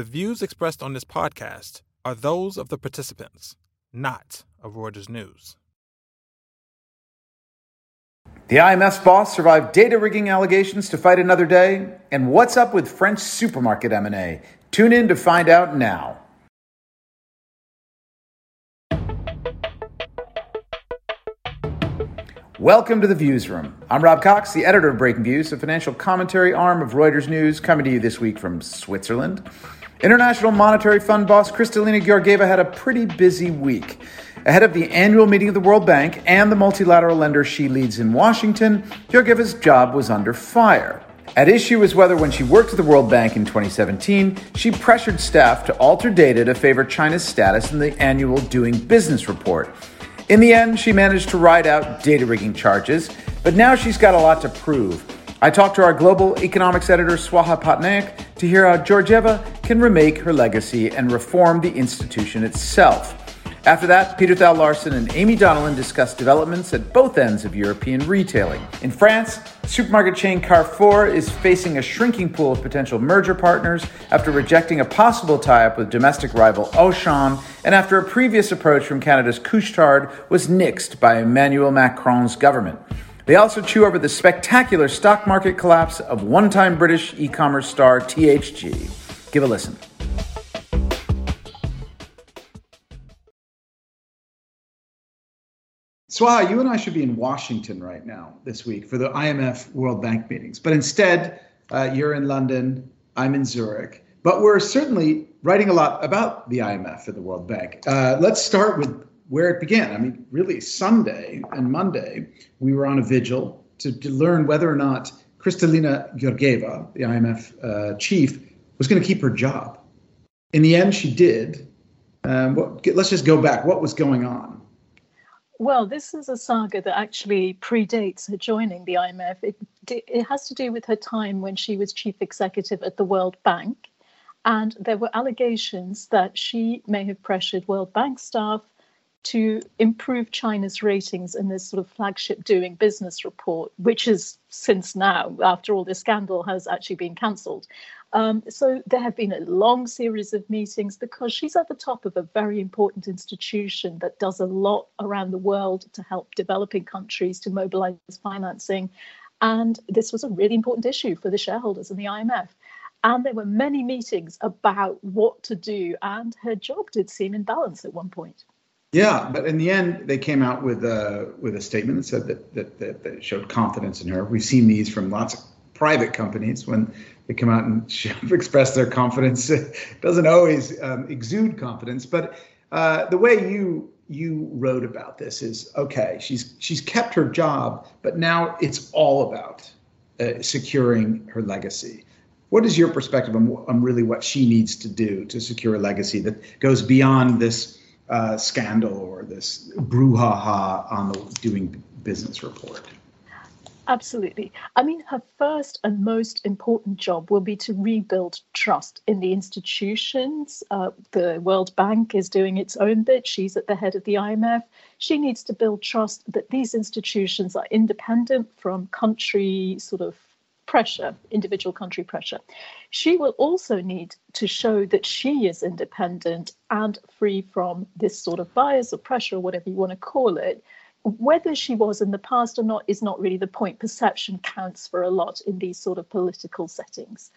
The views expressed on this podcast are those of the participants, not of Reuters News. The IMF's boss survived data rigging allegations to fight another day, and what's up with French supermarket M&A? Tune in to find out now. Welcome to the Viewsroom. I'm Rob Cox, the editor of Breakingviews, the financial commentary arm of Reuters News, coming to you this week from Switzerland. International Monetary Fund boss Kristalina Georgieva had a pretty busy week. Ahead of the annual meeting of the World Bank and the multilateral lender she leads in Washington, Georgieva's job was under fire. At issue is whether, when she worked at the World Bank in 2017, she pressured staff to alter data to favor China's status in the annual Doing Business report. In the end, she managed to ride out data rigging charges, but now she's got a lot to prove. I talked to our global economics editor, Swaha Pattanaik, to hear how Georgieva can remake her legacy and reform the institution itself. After that, Peter Thal Larsen and Aimee Donnellan discussed developments at both ends of European retailing. In France, supermarket chain Carrefour is facing a shrinking pool of potential merger partners after rejecting a possible tie up with domestic rival Auchan and after a previous approach from Canada's Couche-Tard was nixed by Emmanuel Macron's government. They also chew over the spectacular stock market collapse of one time British e commerce star THG. Give a listen. Swaha, you and I should be in Washington right now this week for the IMF World Bank meetings, but instead, uh, you're in London, I'm in Zurich. But we're certainly writing a lot about the IMF and the World Bank. Uh, let's start with where it began. I mean, really, Sunday and Monday, we were on a vigil to, to learn whether or not Kristalina Georgieva, the IMF uh, chief, was going to keep her job. In the end, she did. Um, what, let's just go back. What was going on? Well, this is a saga that actually predates her joining the IMF. It, it has to do with her time when she was chief executive at the World Bank. And there were allegations that she may have pressured World Bank staff to improve China's ratings in this sort of flagship doing business report, which is since now, after all this scandal, has actually been cancelled. Um, so there have been a long series of meetings because she's at the top of a very important institution that does a lot around the world to help developing countries to mobilize financing. And this was a really important issue for the shareholders in the IMF. And there were many meetings about what to do, and her job did seem in balance at one point. Yeah, but in the end, they came out with a with a statement that said that that, that, that showed confidence in her. We've seen these from lots of private companies when they come out and express their confidence. It doesn't always um, exude confidence, but uh, the way you you wrote about this is okay. She's she's kept her job, but now it's all about uh, securing her legacy. What is your perspective on, on really what she needs to do to secure a legacy that goes beyond this uh, scandal or this brouhaha on the doing business report? Absolutely. I mean, her first and most important job will be to rebuild trust in the institutions. Uh, the World Bank is doing its own bit. She's at the head of the IMF. She needs to build trust that these institutions are independent from country sort of pressure, individual country pressure. She will also need to show that she is independent and free from this sort of bias or pressure, or whatever you want to call it whether she was in the past or not is not really the point. Perception counts for a lot in these sort of political settings.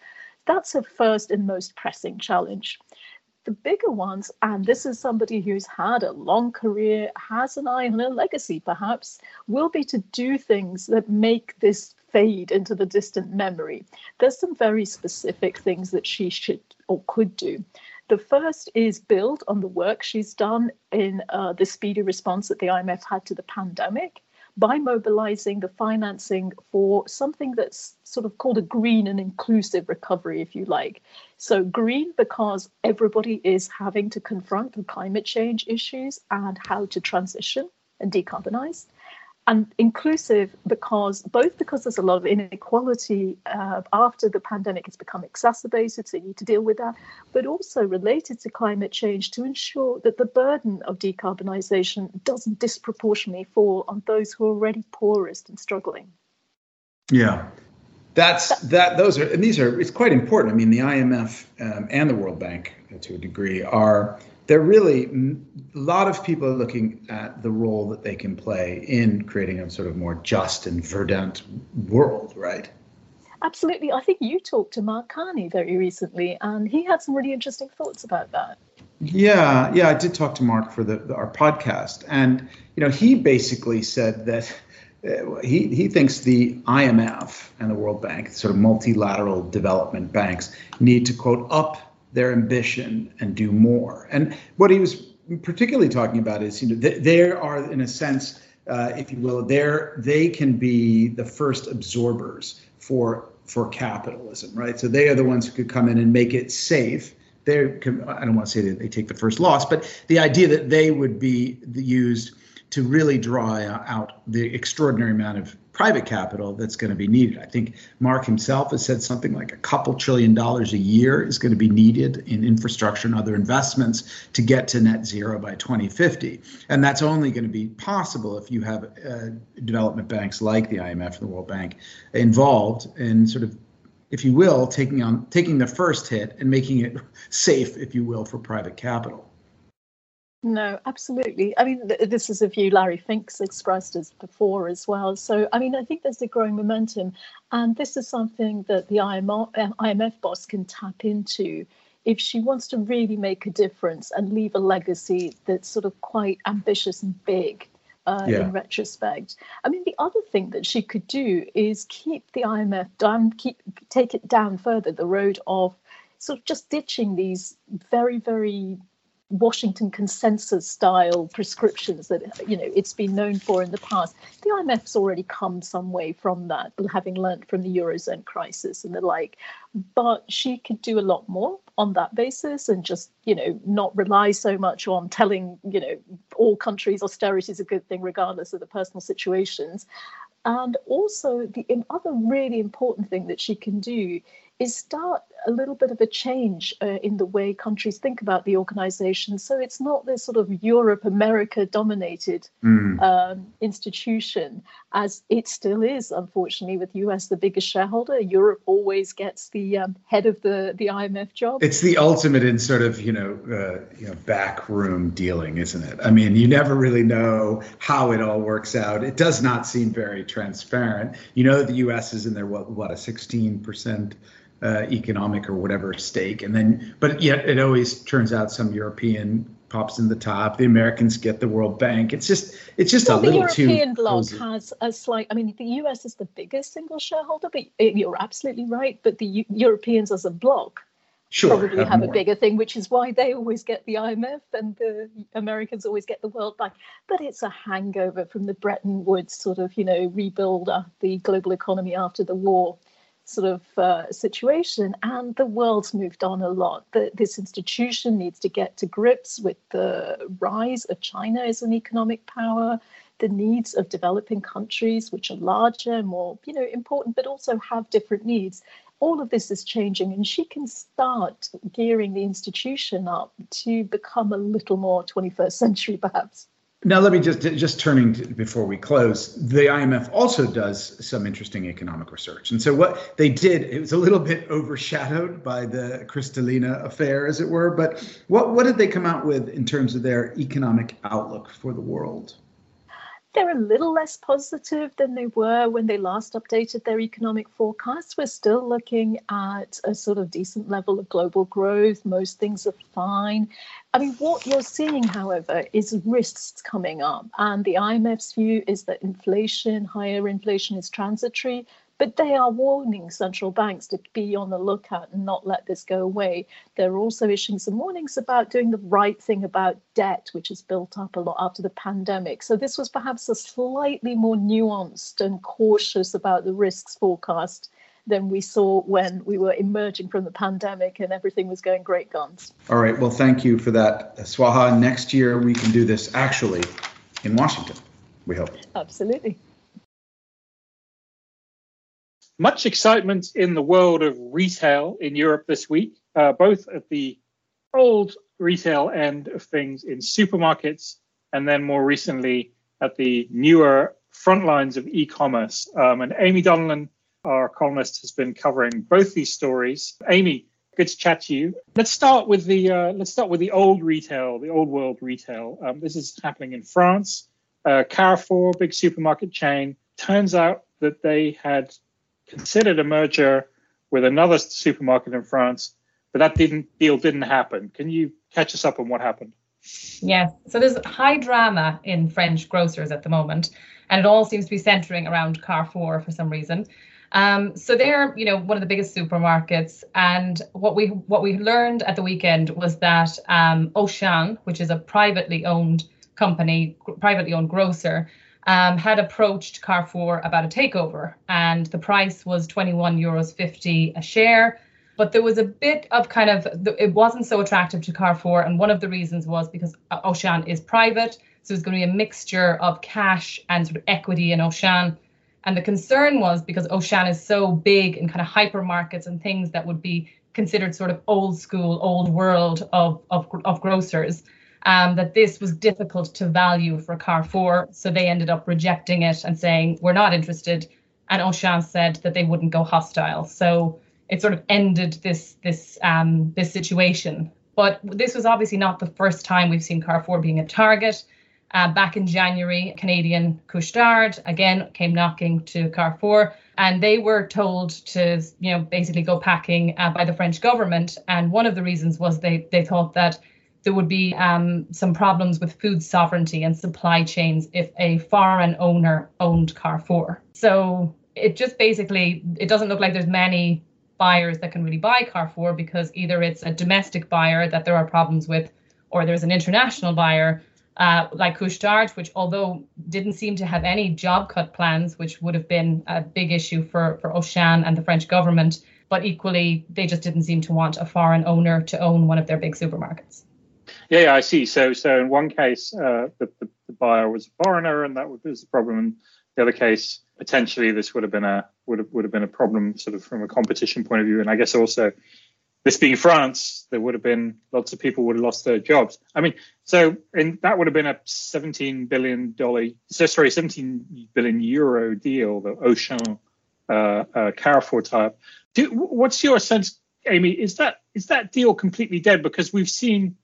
That's her first and most pressing challenge. The bigger ones, and this is somebody who's had a long career, has an eye on a legacy perhaps, will be to do things that make this fade into the distant memory. There's some very specific things that she should or could do. The first is build on the work she's done in uh, the speedy response that the IMF had to the pandemic by mobilizing the financing for something that's sort of called a green and inclusive recovery, if you like. So, green because everybody is having to confront the climate change issues and how to transition and decarbonize and inclusive because both because there's a lot of inequality uh, after the pandemic has become exacerbated, so you need to deal with that, but also related to climate change to ensure that the burden of decarbonisation doesn't disproportionately fall on those who are already poorest and struggling. Yeah. That's that. Those are and these are. It's quite important. I mean, the IMF um, and the World Bank, to a degree, are they're really a lot of people are looking at the role that they can play in creating a sort of more just and verdant world, right? Absolutely. I think you talked to Mark Carney very recently, and he had some really interesting thoughts about that. Yeah, yeah, I did talk to Mark for the, the our podcast, and you know, he basically said that uh, he he thinks the IMF and the World Bank, sort of multilateral development banks, need to quote up their ambition and do more. And what he was particularly talking about is, you know, they, they are in a sense, uh, if you will, they're they can be the first absorbers for for capitalism, right? So they are the ones who could come in and make it safe. They're, I don't want to say that they take the first loss, but the idea that they would be used to really draw out the extraordinary amount of private capital that's going to be needed. I think Mark himself has said something like a couple trillion dollars a year is going to be needed in infrastructure and other investments to get to net zero by 2050. And that's only going to be possible if you have uh, development banks like the IMF and the World Bank involved in sort of if you will, taking on taking the first hit and making it safe, if you will, for private capital. No, absolutely. I mean, th- this is a view Larry Fink's expressed as before as well. So, I mean, I think there's a growing momentum, and this is something that the IMF, IMF boss can tap into if she wants to really make a difference and leave a legacy that's sort of quite ambitious and big. Uh, yeah. in retrospect. I mean, the other thing that she could do is keep the IMF down, keep take it down further the road of sort of just ditching these very, very Washington consensus style prescriptions that you know it's been known for in the past. The IMF's already come some way from that, having learned from the eurozone crisis and the like. But she could do a lot more on that basis and just you know not rely so much on telling you know all countries austerity is a good thing regardless of the personal situations. And also the other really important thing that she can do is start a little bit of a change uh, in the way countries think about the organization. So it's not this sort of Europe, America dominated mm. um, institution as it still is, unfortunately, with US the biggest shareholder. Europe always gets the um, head of the, the IMF job. It's the ultimate in sort of, you know, uh, you know, backroom dealing, isn't it? I mean, you never really know how it all works out. It does not seem very transparent. You know that the US is in there, what, what a 16% uh, economic or whatever stake, and then but yet it always turns out some European pops in the top. The Americans get the World Bank. It's just it's just well, a little too. The European bloc has a slight. I mean, the US is the biggest single shareholder, but you're absolutely right. But the U- Europeans as a bloc sure, probably have, have a bigger thing, which is why they always get the IMF and the Americans always get the World Bank. But it's a hangover from the Bretton Woods sort of, you know, rebuild the global economy after the war sort of uh, situation. And the world's moved on a lot. The, this institution needs to get to grips with the rise of China as an economic power, the needs of developing countries, which are larger, more you know important, but also have different needs. All of this is changing, and she can start gearing the institution up to become a little more 21st century, perhaps. Now, let me just just turning to, before we close. The IMF also does some interesting economic research, and so what they did it was a little bit overshadowed by the Kristalina affair, as it were. But what what did they come out with in terms of their economic outlook for the world? They're a little less positive than they were when they last updated their economic forecasts. We're still looking at a sort of decent level of global growth. Most things are fine. I mean, what you're seeing, however, is risks coming up. And the IMF's view is that inflation, higher inflation, is transitory. But they are warning central banks to be on the lookout and not let this go away. They're also issuing some warnings about doing the right thing about debt, which has built up a lot after the pandemic. So this was perhaps a slightly more nuanced and cautious about the risks forecast than we saw when we were emerging from the pandemic and everything was going great guns. All right. Well, thank you for that, Swaha. Next year we can do this actually in Washington. We hope. Absolutely much excitement in the world of retail in Europe this week, uh, both at the old retail end of things in supermarkets, and then more recently at the newer front lines of e-commerce. Um, and Aimee Donnellan our columnist, has been covering both these stories. Aimee, good to chat to you. Let's start with the uh, let's start with the old retail, the old world retail. Um, this is happening in France. Uh, Carrefour, big supermarket chain, turns out that they had considered a merger with another supermarket in France, but that didn't deal didn't happen. Can you catch us up on what happened? Yes. So there's high drama in French grocers at the moment, and it all seems to be centering around Carrefour for some reason. Um, so they're, you know, one of the biggest supermarkets, and what we what we learned at the weekend was that um, Auchan, which is a privately owned company, privately owned grocer, um, had approached Carrefour about a takeover, and the price was 21 euros 50 a share. But there was a bit of kind of, it wasn't so attractive to Carrefour. And one of the reasons was because Auchan is private. So it's going to be a mixture of cash and sort of equity in Auchan. And the concern was because Auchan is so big in kind of hypermarkets and things that would be considered sort of old school, old world of, of, of grocers, um, that this was difficult to value for Carrefour. So they ended up rejecting it and saying, we're not interested. And Auchan said that they wouldn't go hostile. So it sort of ended this this um, this situation. But this was obviously not the first time we've seen Carrefour being a target. Uh, back in January, Canadian Couche-Tard again came knocking to Carrefour, and they were told to, you know, basically go packing uh, by the French government. And one of the reasons was they they thought that there would be um, some problems with food sovereignty and supply chains if a foreign owner owned Carrefour. So it just basically it doesn't look like there's many buyers that can really buy Carrefour because either it's a domestic buyer that there are problems with, or there's an international buyer uh, like Couche-Tard, which although didn't seem to have any job cut plans, which would have been a big issue for, for Auchan and the French government, but equally they just didn't seem to want a foreign owner to own one of their big supermarkets. Yeah, yeah I see. So, so in one case, uh, the, the, the, buyer was a foreigner, and that was the problem. In the other case, potentially this would have been a would have would have been a problem sort of from a competition point of view and i guess also this being france there would have been lots of people would have lost their jobs i mean so and that would have been a 17 billion dollar so sorry 17 billion euro deal the Auchan uh, uh, carrefour type Do, what's your sense aimee is that is that deal completely dead because we've seen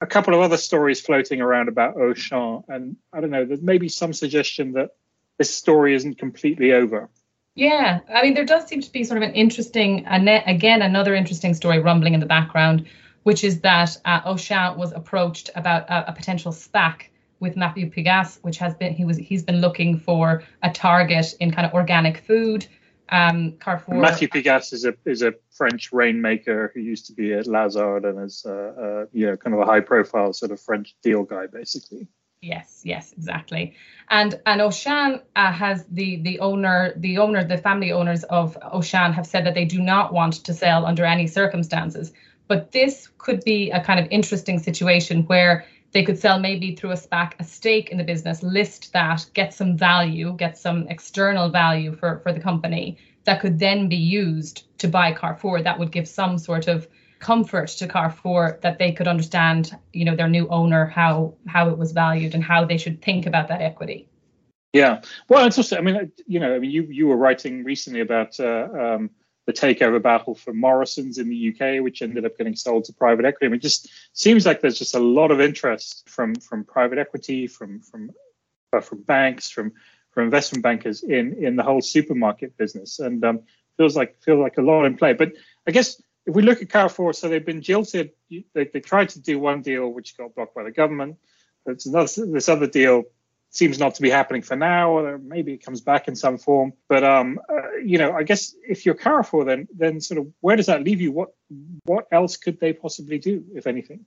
a couple of other stories floating around about Auchan, and I don't know. There's maybe some suggestion that this story isn't completely over. Yeah, I mean, there does seem to be sort of an interesting, again, another interesting story rumbling in the background, which is that uh, Auchan was approached about a, a potential SPAC with Matthieu Pigasse, which has been he was he's been looking for a target in kind of organic food. Um, Carrefour. Matthieu Pigasse is a is a French rainmaker who used to be at Lazard and is uh, uh, you know kind of a high profile sort of French deal guy basically. Yes, yes, exactly. And and Auchan uh, has the the owner, the owner, the family owners of Auchan have said that they do not want to sell under any circumstances. But this could be a kind of interesting situation where they could sell maybe through a SPAC a stake in the business, list that, get some value, get some external value for for the company that could then be used to buy Carrefour. That would give some sort of comfort to Carrefour that they could understand, you know, their new owner how how it was valued and how they should think about that equity. Yeah, well, it's also, I mean, you know, I mean, you you were writing recently about uh, um, the takeover battle for Morrisons in the UK, which ended up getting sold to private equity. I mean, it just seems like there's just a lot of interest from from private equity, from from uh, from banks, from from investment bankers in in the whole supermarket business, and um, feels like feels like a lot in play. But I guess if we look at Carrefour, so they've been jilted. They, they tried to do one deal which got blocked by the government. It's another, this other deal seems not to be happening for now, or maybe it comes back in some form. But um, uh, you know, I guess if you're Carrefour, then then sort of where does that leave you? What what else could they possibly do, if anything?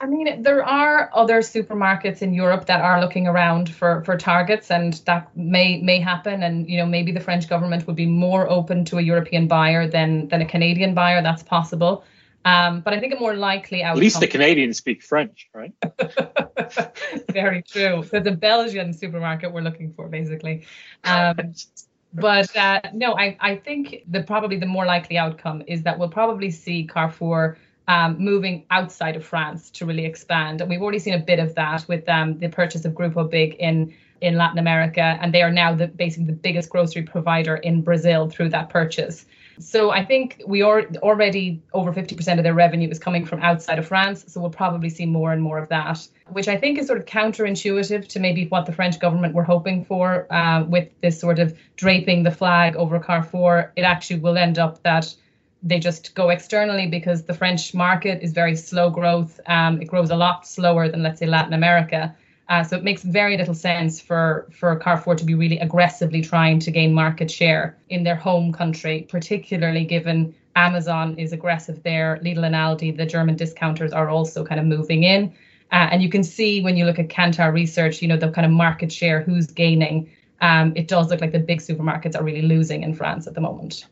I mean, there are other supermarkets in Europe that are looking around for for targets, and that may may happen. And you know, maybe the French government would be more open to a European buyer than than a Canadian buyer. That's possible. Um, but I think a more likely outcome. At least the Canadians speak French, right? Very true. So the Belgian supermarket we're looking for, basically. Um, but uh, no, I, I think the probably the more likely outcome is that we'll probably see Carrefour um, moving outside of France to really expand. And we've already seen a bit of that with um, the purchase of Grupo Big in in Latin America, and they are now the basically the biggest grocery provider in Brazil through that purchase. So I think we are already over 50% of their revenue is coming from outside of France. So we'll probably see more and more of that, which I think is sort of counterintuitive to maybe what the French government were hoping for uh, with this sort of draping the flag over Carrefour. It actually will end up that they just go externally because the French market is very slow growth. Um, it grows a lot slower than, let's say, Latin America. Uh, so it makes very little sense for, for Carrefour to be really aggressively trying to gain market share in their home country, particularly given Amazon is aggressive there. Lidl and Aldi, the German discounters, are also kind of moving in. Uh, and you can see when you look at Kantar research, you know, the kind of market share, who's gaining. Um, it does look like the big supermarkets are really losing in France at the moment.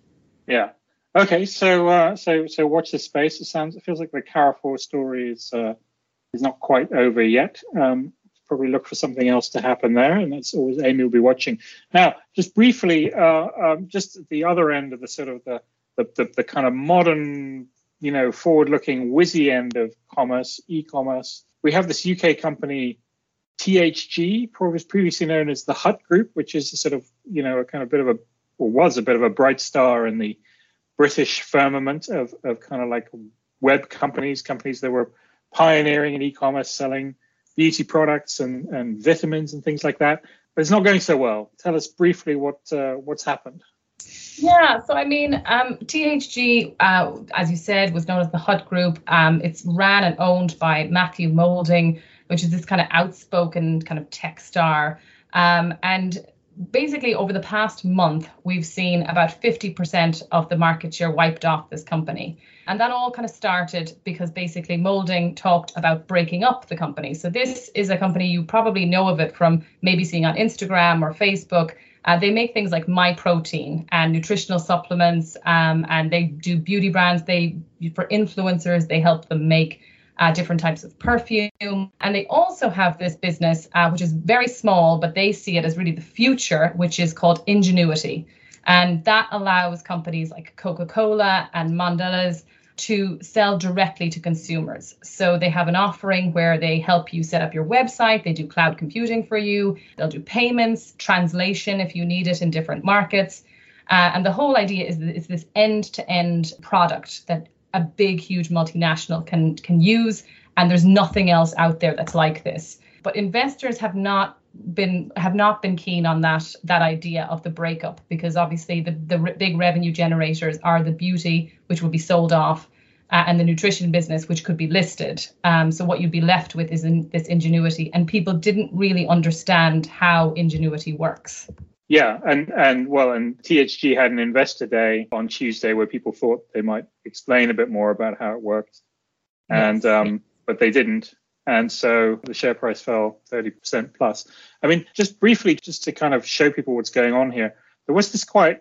Yeah. Okay. So, uh, so, so watch this space. It sounds, it feels like the Carrefour story is uh, is not quite over yet. Um, probably look for something else to happen there, and that's always Aimee will be watching. Now, just briefly, uh, um, just at the other end of the sort of the the, the, the kind of modern, you know, forward-looking whizzy end of commerce, e-commerce. We have this UK company, THG, previously known as the Hut Group, which is a sort of, you know, a kind of bit of a, or was a bit of a bright star in the British firmament of, of kind of like web companies, companies that were pioneering in e-commerce, selling beauty products and, and vitamins and things like that. But it's not going so well. Tell us briefly what uh, what's happened. Yeah, so I mean, um, THG, uh, as you said, was known as the Hut Group. Um, it's ran and owned by Matthew Moulding, which is this kind of outspoken kind of tech star. Um, and basically, over the past month, we've seen about 50% of the market share wiped off this company. And that all kind of started because basically Moulding talked about breaking up the company. So this is a company you probably know of it from maybe seeing on Instagram or Facebook. Uh, they make things like Myprotein and nutritional supplements, um, and they do beauty brands. They for influencers, they help them make uh, different types of perfume, and they also have this business uh, which is very small, but they see it as really the future, which is called Ingenuity, and that allows companies like Coca-Cola and Mondelez to sell directly to consumers. So they have an offering where they help you set up your website, they do cloud computing for you, they'll do payments, translation if you need it in different markets. Uh, and the whole idea is it's this end-to-end product that a big, huge multinational can can use, and there's nothing else out there that's like this. But investors have not been have not been keen on that that idea of the breakup because obviously the the big revenue generators are the beauty which will be sold off uh, and the nutrition business which could be listed um, so what you'd be left with is in this ingenuity and people didn't really understand how ingenuity works yeah and and well and thg had an investor day on tuesday where people thought they might explain a bit more about how it worked and yes. um, but they didn't and so the share price fell 30% plus. I mean, just briefly, just to kind of show people what's going on here, there was this quite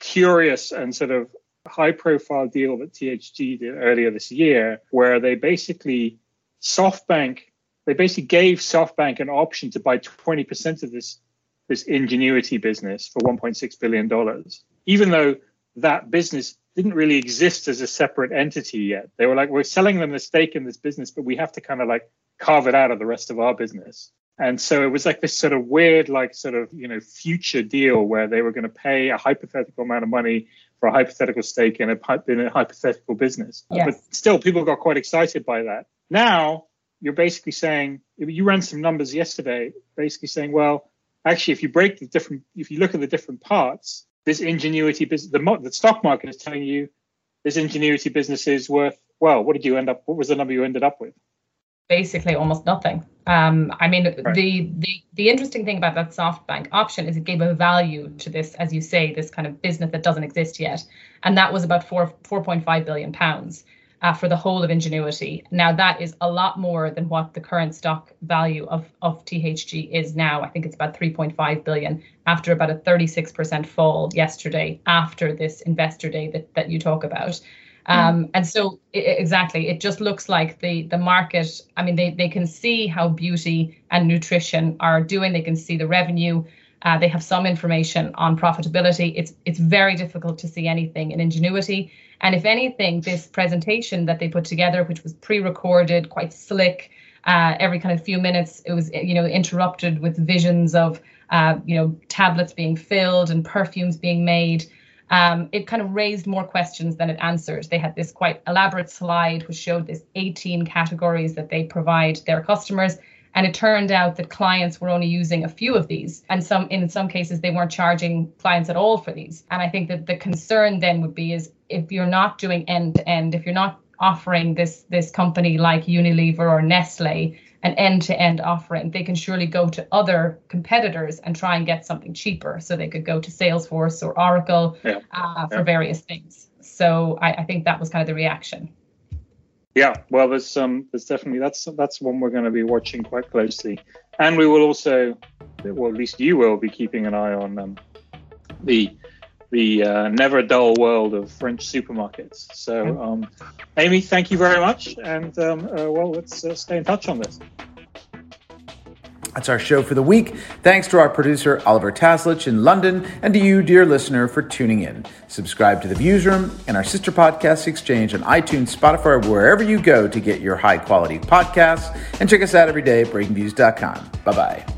curious and sort of high profile deal that THG did earlier this year, where they basically, SoftBank, they basically gave SoftBank an option to buy 20% of this, this Ingenuity business for $1.6 billion, even though that business didn't really exist as a separate entity yet. They were like, we're selling them the stake in this business, but we have to kind of like carve it out of the rest of our business. And so it was like this sort of weird, like sort of, you know, future deal where they were going to pay a hypothetical amount of money for a hypothetical stake in a, in a hypothetical business. Yes. But still, people got quite excited by that. Now you're basically saying, you ran some numbers yesterday, basically saying, well, actually, if you break the different, if you look at the different parts, this ingenuity business, the, the stock market is telling you this ingenuity business is worth, well, what did you end up, what was the number you ended up with? basically almost nothing. Um, I mean, right. the, the the interesting thing about that SoftBank option is it gave a value to this, as you say, this kind of business that doesn't exist yet, and that was about four four point five billion pounds uh, for the whole of Ingenuity. Now that is a lot more than what the current stock value of of THG is now. I think it's about three point five billion after about a thirty six percent fall yesterday after this investor day that that you talk about. Um, and so it, exactly, it just looks like the the market. I mean, they they can see how beauty and nutrition are doing. They can see the revenue. Uh, they have some information on profitability. It's it's very difficult to see anything in ingenuity. And if anything, this presentation that they put together, which was pre-recorded, quite slick, uh, every kind of few minutes, it was you know interrupted with visions of uh, you know, tablets being filled and perfumes being made. Um, it kind of raised more questions than it answered. They had this quite elaborate slide which showed this 18 categories that they provide their customers. And it turned out that clients were only using a few of these. And some in some cases they weren't charging clients at all for these. And I think that the concern then would be is if you're not doing end to end, if you're not offering this this company like Unilever or Nestle an end-to-end offering, they can surely go to other competitors and try and get something cheaper. So they could go to Salesforce or Oracle yeah. Uh, for yeah. various things. So I, I, think that was kind of the reaction. Yeah, well, there's some, um, there's definitely that's that's one we're going to be watching quite closely, and we will also, well, at least you will be keeping an eye on um, the the uh, never dull world of French supermarkets. So, um, Aimee, thank you very much, and um, uh, well, let's uh, stay in touch on this. That's our show for the week. Thanks to our producer, Oliver Taslich in London, and to you, dear listener, for tuning in. Subscribe to The Viewsroom and our sister podcast exchange on iTunes, Spotify, wherever you go to get your high quality podcasts. And check us out every day at breakingviews.com. Bye bye.